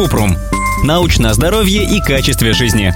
Купрум. Научное здоровье и качестве жизни.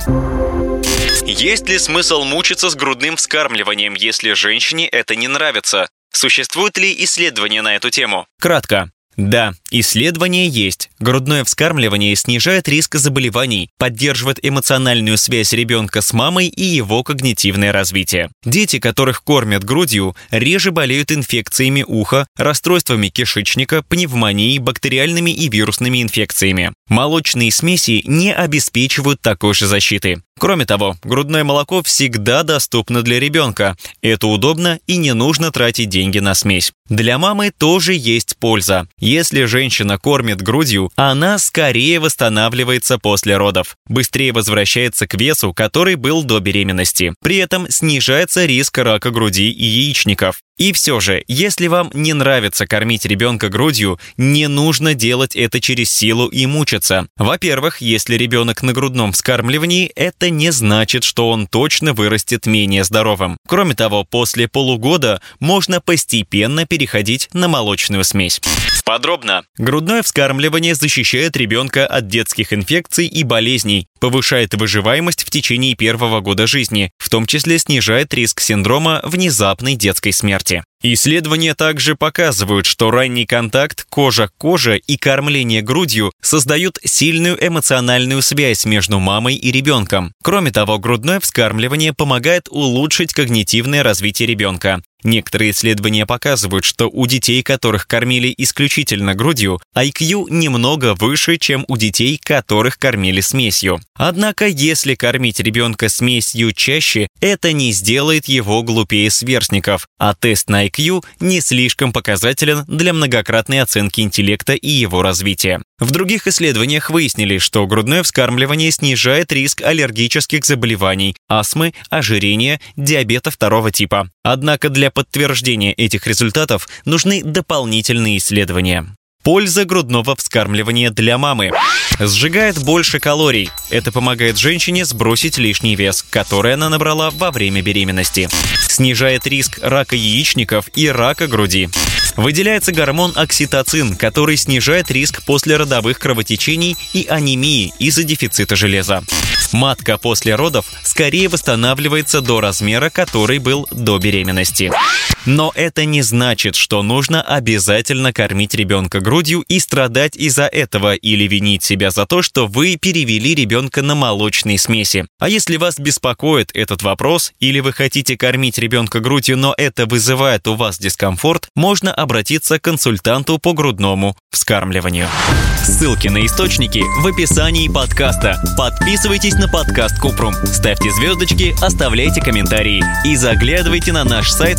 Есть ли смысл мучиться с грудным вскармливанием, если женщине это не нравится? Существуют ли исследования на эту тему? Кратко. Да, исследования есть. Грудное вскармливание снижает риск заболеваний, поддерживает эмоциональную связь ребенка с мамой и его когнитивное развитие. Дети, которых кормят грудью, реже болеют инфекциями уха, расстройствами кишечника, пневмонией, бактериальными и вирусными инфекциями. Молочные смеси не обеспечивают такой же защиты. Кроме того, грудное молоко всегда доступно для ребенка. Это удобно и не нужно тратить деньги на смесь. Для мамы тоже есть польза. Если женщина кормит грудью, она скорее восстанавливается после родов, быстрее возвращается к весу, который был до беременности. При этом снижается риск рака груди и яичников. И все же, если вам не нравится кормить ребенка грудью, не нужно делать это через силу и мучиться. Во-первых, если ребенок на грудном вскармливании, это не значит, что он точно вырастет менее здоровым. Кроме того, после полугода можно постепенно переходить на молочную смесь. Подробно. Грудное вскармливание защищает ребенка от детских инфекций и болезней, повышает выживаемость в течение первого года жизни, в том числе снижает риск синдрома внезапной детской смерти. Исследования также показывают, что ранний контакт кожа к коже и кормление грудью создают сильную эмоциональную связь между мамой и ребенком. Кроме того, грудное вскармливание помогает улучшить когнитивное развитие ребенка. Некоторые исследования показывают, что у детей, которых кормили исключительно грудью, IQ немного выше, чем у детей, которых кормили смесью. Однако, если кормить ребенка смесью чаще, это не сделает его глупее сверстников, а тест на IQ не слишком показателен для многократной оценки интеллекта и его развития. В других исследованиях выяснили, что грудное вскармливание снижает риск аллергических заболеваний, астмы, ожирения, диабета второго типа. Однако для подтверждения этих результатов нужны дополнительные исследования. Польза грудного вскармливания для мамы. Сжигает больше калорий. Это помогает женщине сбросить лишний вес, который она набрала во время беременности. Снижает риск рака яичников и рака груди. Выделяется гормон окситоцин, который снижает риск послеродовых кровотечений и анемии из-за дефицита железа. Матка после родов скорее восстанавливается до размера, который был до беременности. Но это не значит, что нужно обязательно кормить ребенка грудью и страдать из-за этого или винить себя за то, что вы перевели ребенка на молочные смеси. А если вас беспокоит этот вопрос или вы хотите кормить ребенка грудью, но это вызывает у вас дискомфорт, можно обратиться к консультанту по грудному вскармливанию. Ссылки на источники в описании подкаста. Подписывайтесь на подкаст Купрум, ставьте звездочки, оставляйте комментарии и заглядывайте на наш сайт